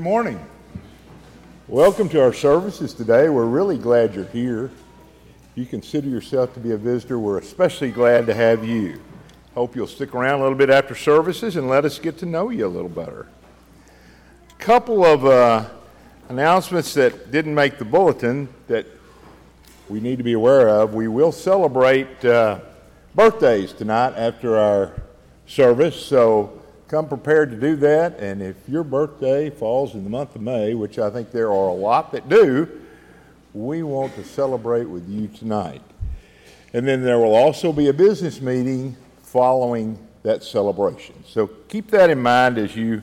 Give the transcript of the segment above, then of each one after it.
Good morning. Welcome to our services today. We're really glad you're here. If You consider yourself to be a visitor. We're especially glad to have you. Hope you'll stick around a little bit after services and let us get to know you a little better. A couple of uh, announcements that didn't make the bulletin that we need to be aware of. We will celebrate uh, birthdays tonight after our service, so come prepared to do that. And if your birthday falls in the month of May, which I think there are a lot that do, we want to celebrate with you tonight. And then there will also be a business meeting following that celebration. So keep that in mind as you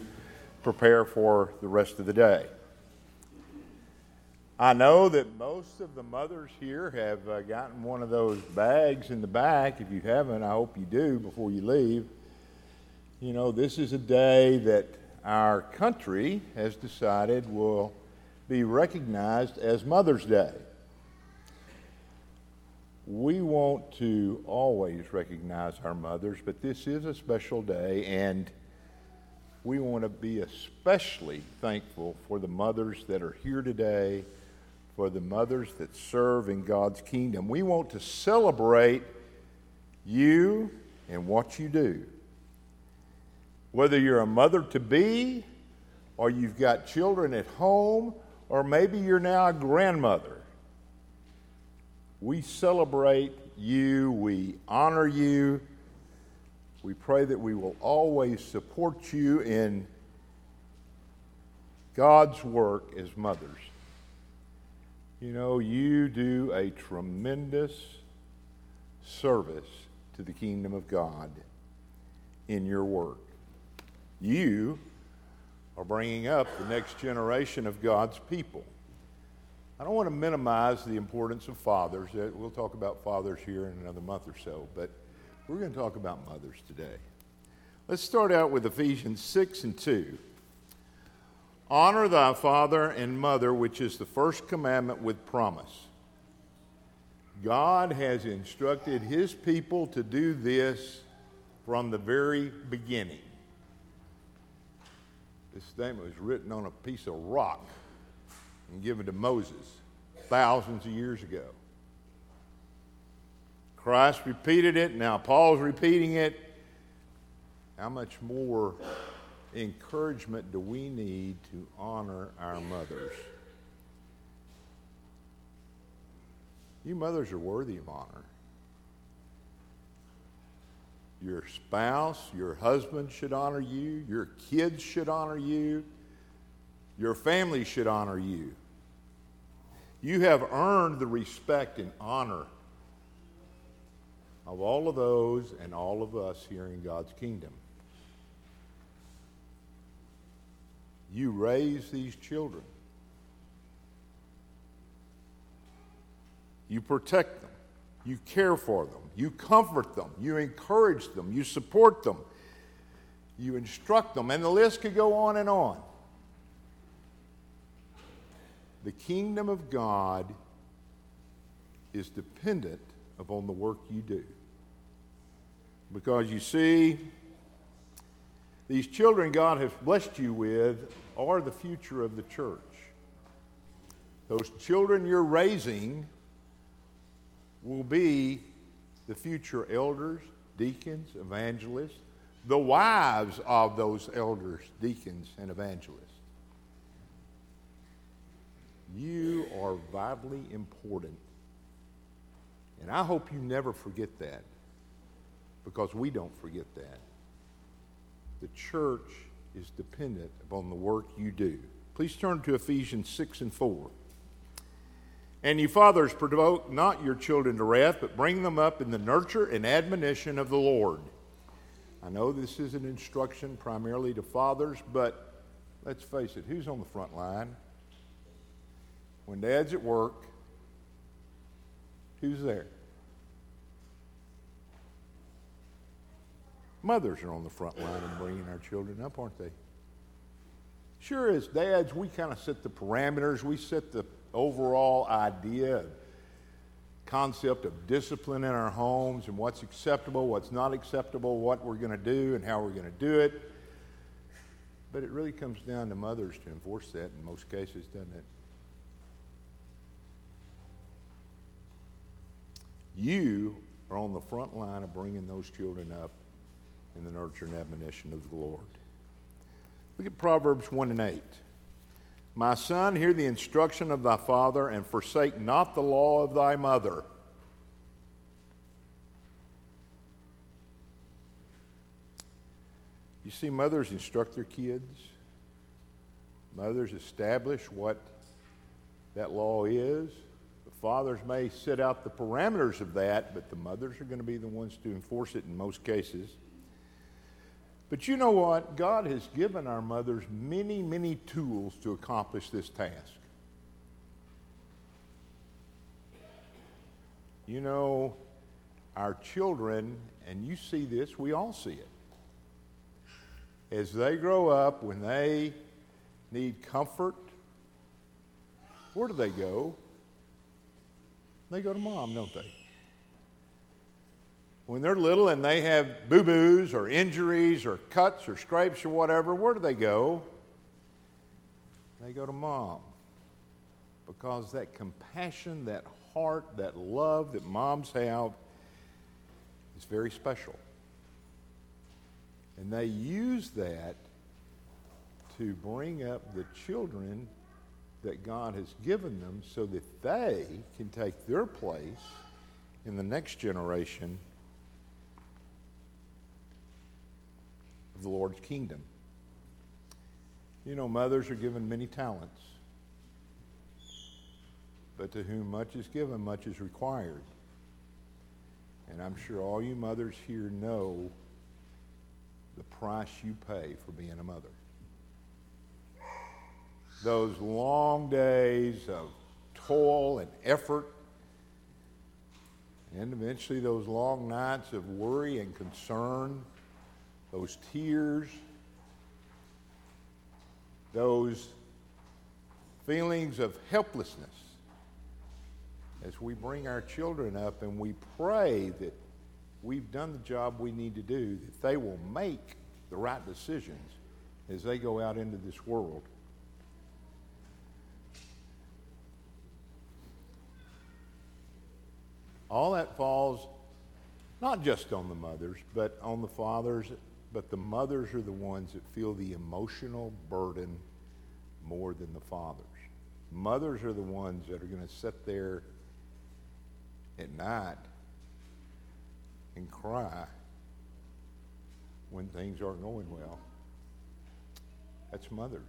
prepare for the rest of the day. I know that most of the mothers here have uh, gotten one of those bags in the back. If you haven't, I hope you do before you leave. You know, this is a day that our country has decided will be recognized as Mother's Day. We want to always recognize our mothers, but this is a special day, and we want to be especially thankful for the mothers that are here today, for the mothers that serve in God's kingdom. We want to celebrate you and what you do. Whether you're a mother to be, or you've got children at home, or maybe you're now a grandmother, we celebrate you, we honor you. We pray that we will always support you in God's work as mothers. You know, you do a tremendous service to the kingdom of God in your work. You are bringing up the next generation of God's people. I don't want to minimize the importance of fathers. Uh, we'll talk about fathers here in another month or so, but we're going to talk about mothers today. Let's start out with Ephesians 6 and 2. Honor thy father and mother, which is the first commandment with promise. God has instructed his people to do this from the very beginning. This statement was written on a piece of rock and given to Moses thousands of years ago. Christ repeated it, now Paul's repeating it. How much more encouragement do we need to honor our mothers? You mothers are worthy of honor. Your spouse, your husband should honor you. Your kids should honor you. Your family should honor you. You have earned the respect and honor of all of those and all of us here in God's kingdom. You raise these children. You protect them. You care for them. You comfort them. You encourage them. You support them. You instruct them. And the list could go on and on. The kingdom of God is dependent upon the work you do. Because you see, these children God has blessed you with are the future of the church. Those children you're raising will be the future elders, deacons, evangelists, the wives of those elders, deacons, and evangelists. You are vitally important. And I hope you never forget that because we don't forget that. The church is dependent upon the work you do. Please turn to Ephesians 6 and 4. And you fathers, provoke not your children to wrath, but bring them up in the nurture and admonition of the Lord. I know this is an instruction primarily to fathers, but let's face it, who's on the front line? When dad's at work, who's there? Mothers are on the front line in bringing our children up, aren't they? Sure, as dads, we kind of set the parameters, we set the overall idea, concept of discipline in our homes and what's acceptable, what's not acceptable, what we're going to do, and how we're going to do it. But it really comes down to mothers to enforce that in most cases, doesn't it? You are on the front line of bringing those children up in the nurture and admonition of the Lord. Look at Proverbs 1 and 8. My son, hear the instruction of thy father, and forsake not the law of thy mother. You see, mothers instruct their kids. Mothers establish what that law is. The fathers may set out the parameters of that, but the mothers are going to be the ones to enforce it in most cases. But you know what? God has given our mothers many, many tools to accomplish this task. You know, our children, and you see this, we all see it. As they grow up, when they need comfort, where do they go? They go to mom, don't they? When they're little and they have boo boos or injuries or cuts or scrapes or whatever, where do they go? They go to mom. Because that compassion, that heart, that love that moms have is very special. And they use that to bring up the children that God has given them so that they can take their place in the next generation of the Lord's kingdom. You know, mothers are given many talents, but to whom much is given, much is required. And I'm sure all you mothers here know the price you pay for being a mother. Those long days of toil and effort, and eventually those long nights of worry and concern those tears, those feelings of helplessness as we bring our children up and we pray that we've done the job we need to do, that they will make the right decisions as they go out into this world. All that falls not just on the mothers, but on the fathers but the mothers are the ones that feel the emotional burden more than the fathers. Mothers are the ones that are going to sit there at night and cry when things aren't going well. That's mothers.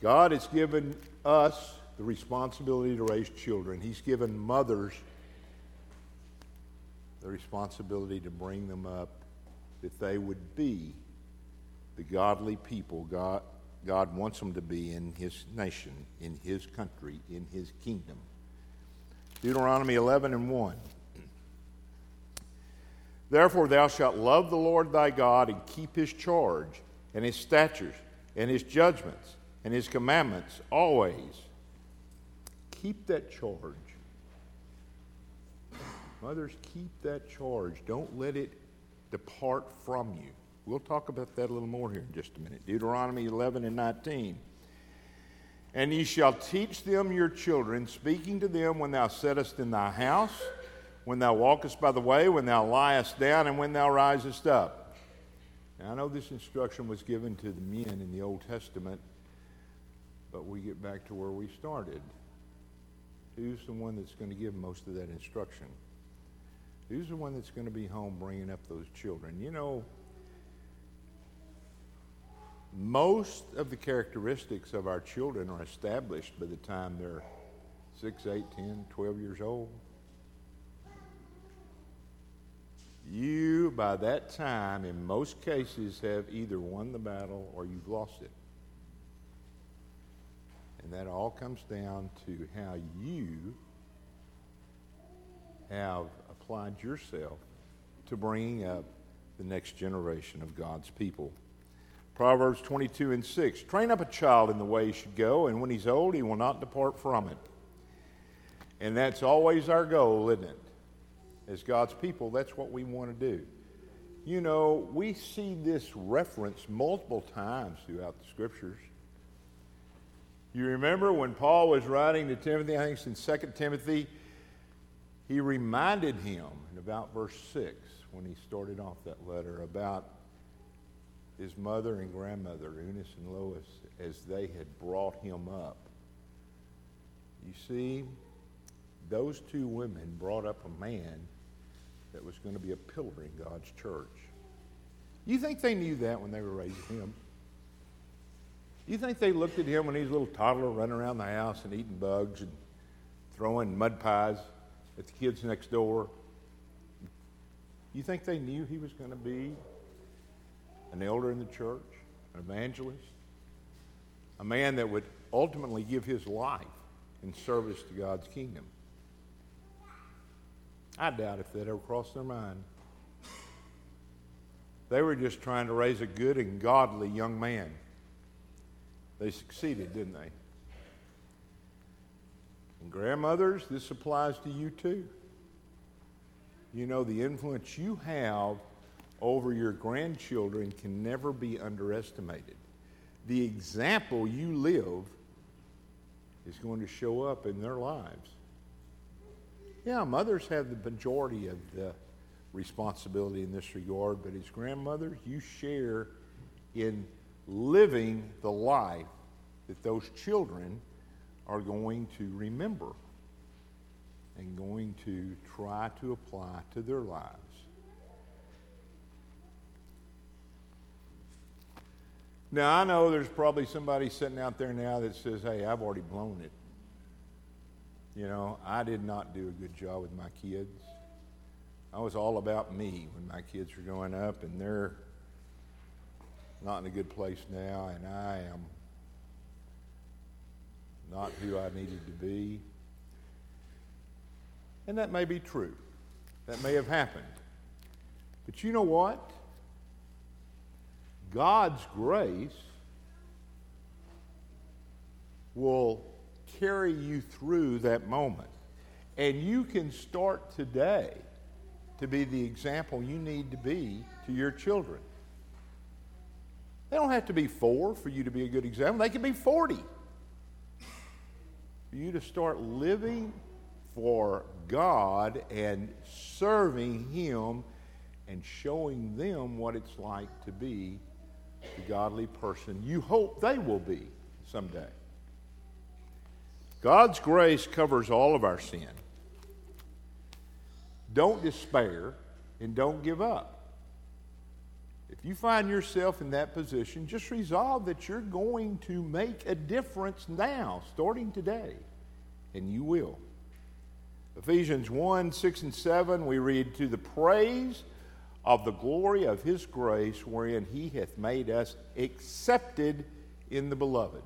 God has given us the responsibility to raise children. He's given mothers the responsibility to bring them up that they would be the godly people God, God wants them to be in His nation, in His country, in His kingdom. Deuteronomy 11 and 1. Therefore, thou shalt love the Lord thy God and keep his charge, and his statutes, and his judgments, and his commandments always. Keep that charge. Mothers, keep that charge. Don't let it depart from you. We'll talk about that a little more here in just a minute. Deuteronomy 11 and 19. And ye shall teach them your children, speaking to them when thou sittest in thy house, when thou walkest by the way, when thou liest down, and when thou risest up. Now, I know this instruction was given to the men in the Old Testament, but we get back to where we started. Who's the one that's going to give most of that instruction? Who's the one that's going to be home bringing up those children? You know, most of the characteristics of our children are established by the time they're 6, 8, 10, 12 years old. You, by that time, in most cases, have either won the battle or you've lost it. And that all comes down to how you have applied yourself to bringing up the next generation of God's people. Proverbs 22 and 6 Train up a child in the way he should go, and when he's old, he will not depart from it. And that's always our goal, isn't it? As God's people, that's what we want to do. You know, we see this reference multiple times throughout the scriptures. You remember when Paul was writing to Timothy, I think it's in 2 Timothy, he reminded him in about verse 6 when he started off that letter about his mother and grandmother, Eunice and Lois, as they had brought him up. You see, those two women brought up a man that was going to be a pillar in God's church. You think they knew that when they were raising him? You think they looked at him when he was a little toddler running around the house and eating bugs and throwing mud pies at the kids next door? You think they knew he was going to be an elder in the church, an evangelist, a man that would ultimately give his life in service to God's kingdom? I doubt if that ever crossed their mind. They were just trying to raise a good and godly young man. They succeeded, didn't they? And grandmothers, this applies to you too. You know, the influence you have over your grandchildren can never be underestimated. The example you live is going to show up in their lives. Yeah, mothers have the majority of the responsibility in this regard, but as grandmothers, you share in living the life that those children are going to remember and going to try to apply to their lives. Now, I know there's probably somebody sitting out there now that says, hey, I've already blown it. You know, I did not do a good job with my kids. I was all about me when my kids were growing up, and they're not in a good place now, and I am not who I needed to be. And that may be true. That may have happened. But you know what? God's grace will carry you through that moment. And you can start today to be the example you need to be to your children. They don't have to be four for you to be a good example, they can be 40. For you to start living for God and serving Him and showing them what it's like to be the godly person you hope they will be someday. God's grace covers all of our sin. Don't despair and don't give up. If you find yourself in that position, just resolve that you're going to make a difference now, starting today, and you will. Ephesians 1 6 and 7, we read, To the praise of the glory of his grace, wherein he hath made us accepted in the beloved.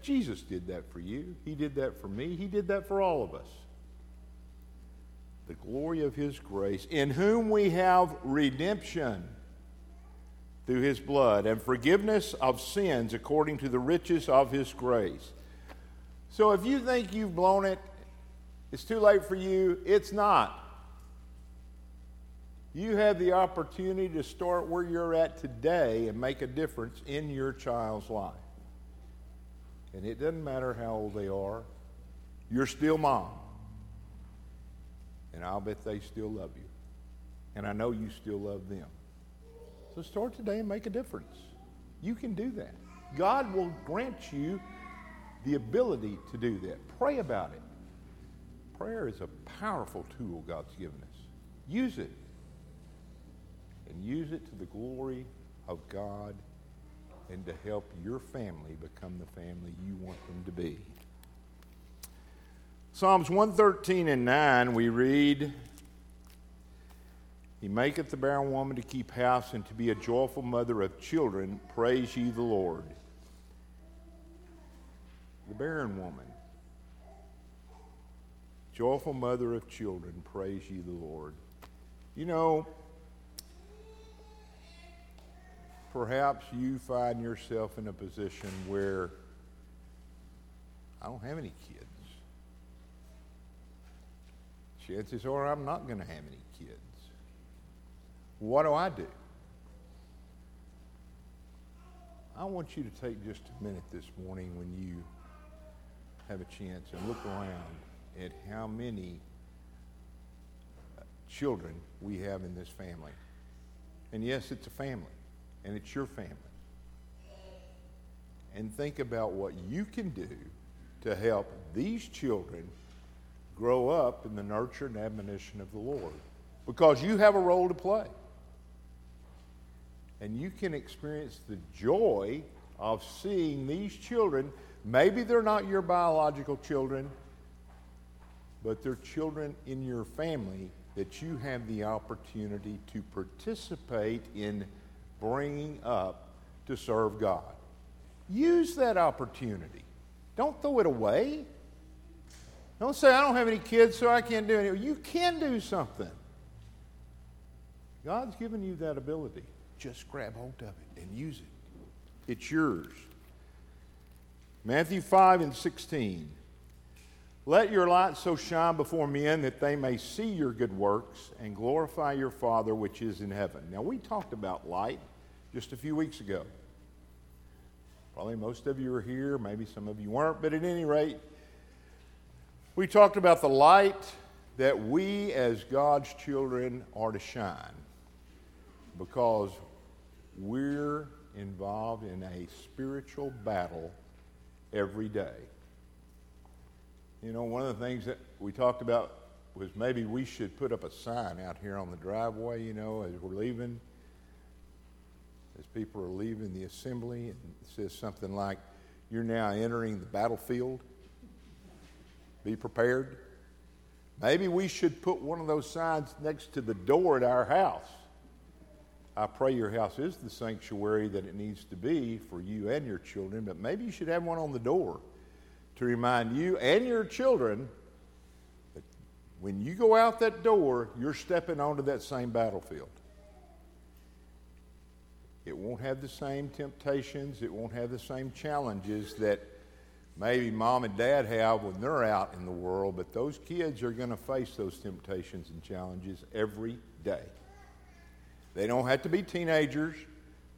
Jesus did that for you. He did that for me. He did that for all of us. The glory of his grace, in whom we have redemption through his blood and forgiveness of sins according to the riches of his grace. So if you think you've blown it, it's too late for you, it's not. You have the opportunity to start where you're at today and make a difference in your child's life. And it doesn't matter how old they are, you're still mom. And I'll bet they still love you. And I know you still love them. So start today and make a difference. You can do that. God will grant you the ability to do that. Pray about it. Prayer is a powerful tool God's given us. Use it. And use it to the glory of God and to help your family become the family you want them to be. Psalms 113 and 9, we read, He maketh the barren woman to keep house and to be a joyful mother of children. Praise ye the Lord. The barren woman, joyful mother of children, praise ye the Lord. You know, perhaps you find yourself in a position where I don't have any kids. Chances are I'm not going to have any kids. What do I do? I want you to take just a minute this morning when you have a chance and look around at how many uh, children we have in this family. And yes, it's a family, and it's your family. And think about what you can do to help these children grow up in the nurture and admonition of the Lord. Because you have a role to play. And you can experience the joy of seeing these children. Maybe they're not your biological children, but they're children in your family that you have the opportunity to participate in bringing up to serve God. Use that opportunity. Don't throw it away. Don't say, I don't have any kids, so I can't do anything. You can do something. God's given you that ability. Just grab hold of it and use it. It's yours. Matthew 5 and 16. Let your light so shine before men that they may see your good works and glorify your Father which is in heaven. Now, we talked about light just a few weeks ago. Probably most of you are here, maybe some of you weren't, but at any rate, we talked about the light that we as God's children are to shine because we're involved in a spiritual battle every day. You know, one of the things that we talked about was maybe we should put up a sign out here on the driveway, you know, as we're leaving as people are leaving the assembly, and it says something like, You're now entering the battlefield. Be prepared. Maybe we should put one of those signs next to the door at our house. I pray your house is the sanctuary that it needs to be for you and your children, but maybe you should have one on the door to remind you and your children that when you go out that door, you're stepping onto that same battlefield. It won't have the same temptations, it won't have the same challenges that maybe mom and dad have when they're out in the world, but those kids are going to face those temptations and challenges every day. They don't have to be teenagers,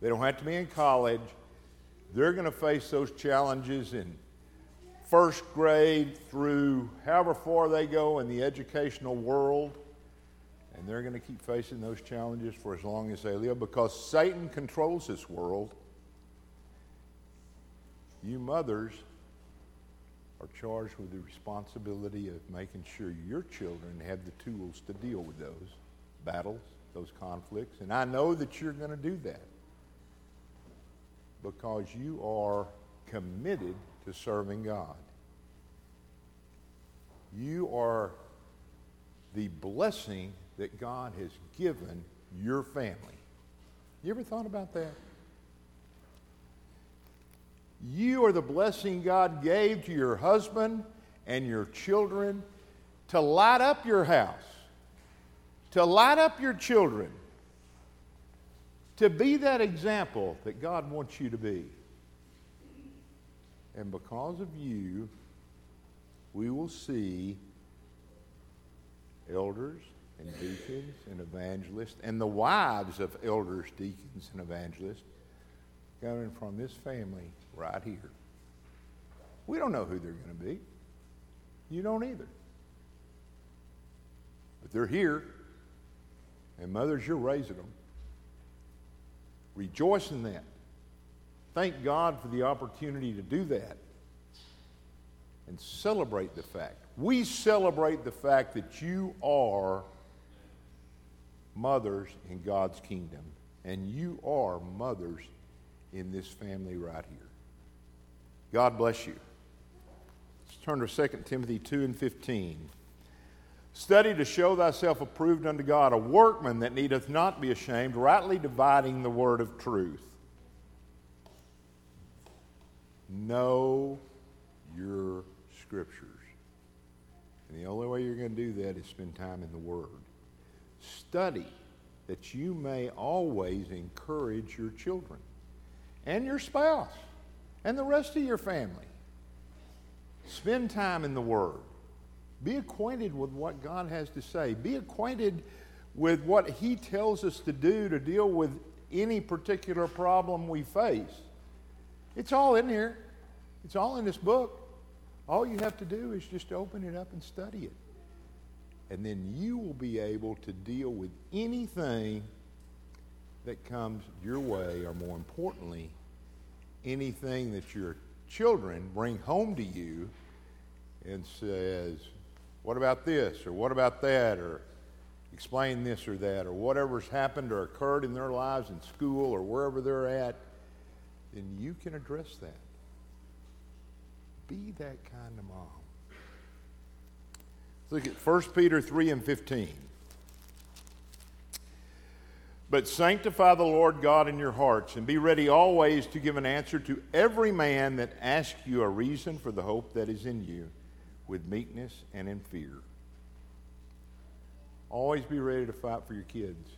they don't have to be in college. They're going to face those challenges in first grade through however far they go in the educational world. And they're going to keep facing those challenges for as long as they live because Satan controls this world. You mothers charged with the responsibility of making sure your children have the tools to deal with those battles, those conflicts. And I know that you're going to do that because you are committed to serving God. You are the blessing that God has given your family. You ever thought about that? You are the blessing God gave to your husband and your children to light up your house, to light up your children, to be that example that God wants you to be. And because of you, we will see elders and deacons and evangelists and the wives of elders, deacons, and evangelists coming from this family right here. We don't know who they're going to be. You don't either. But they're here, and mothers, you're raising them. Rejoice in that. Thank God for the opportunity to do that and celebrate the fact. We celebrate the fact that you are mothers in God's kingdom, and you are mothers in this family right here. God bless you. Let's turn to 2 Timothy 2 and 15. Study to show thyself approved unto God, a workman that needeth not be ashamed, rightly dividing the word of truth. Know your scriptures. And the only way you're going to do that is spend time in the Word. Study that you may always encourage your children and your spouse and the rest of your family. Spend time in the Word. Be acquainted with what God has to say. Be acquainted with what He tells us to do to deal with any particular problem we face. It's all in here, it's all in this book. All you have to do is just open it up and study it. And then you will be able to deal with anything that comes your way, or more importantly, anything that your children bring home to you and says, What about this? or What about that? or explain this or that, or whatever's happened or occurred in their lives in school or wherever they're at, then you can address that. Be that kind of mom. Look at 1 Peter 3 and 15. But sanctify the Lord God in your hearts, and be ready always to give an answer to every man that asks you a reason for the hope that is in you, with meekness and in fear. Always be ready to fight for your kids.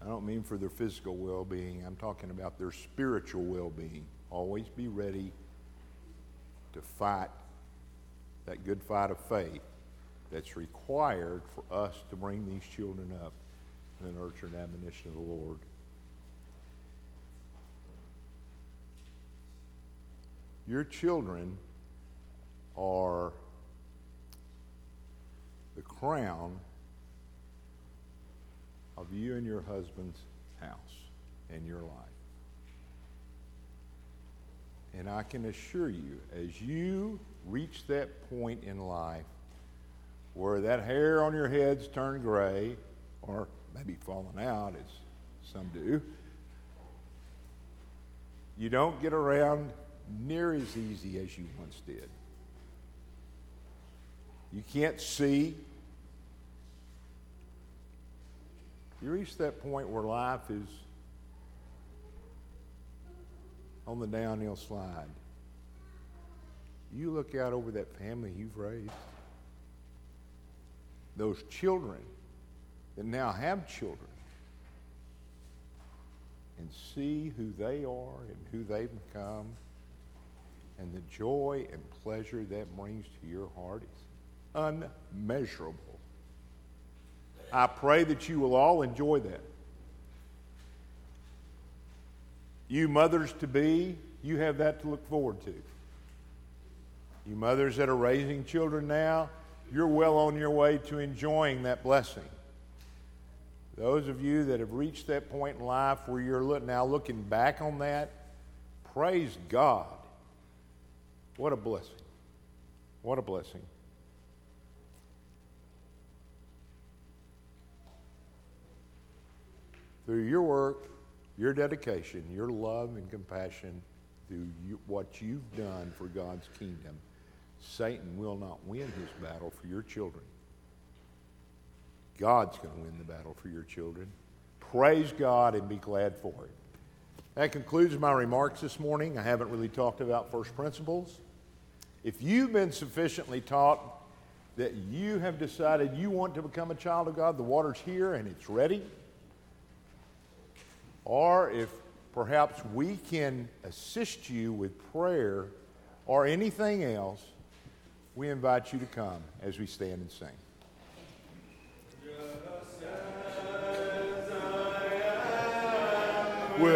I don't mean for their physical well being, I'm talking about their spiritual well being. Always be ready to fight that good fight of faith that's required for us to bring these children up in the nurture and admonition of the Lord. Your children are the crown of you and your husband's house and your life. And I can assure you, as you reach that point in life where that hair on your head's turned gray, or maybe falling out, as some do, you don't get around near as easy as you once did. You can't see. You reach that point where life is on the downhill slide. You look out over that family you've raised, those children that now have children, and see who they are and who they've become, and the joy and pleasure that brings to your heart is unmeasurable. I pray that you will all enjoy that. You mothers to be, you have that to look forward to. You mothers that are raising children now, you're well on your way to enjoying that blessing. Those of you that have reached that point in life where you're now looking back on that, praise God. What a blessing. What a blessing. through your work, your dedication, your love and compassion, through you, what you've done for God's kingdom, Satan will not win his battle for your children. God's going to win the battle for your children. Praise God and be glad for it. That concludes my remarks this morning. I haven't really talked about first principles. If you've been sufficiently taught that you have decided you want to become a child of God, the water's here and it's ready or if perhaps we can assist you with prayer or anything else, we invite you to come as we stand and sing.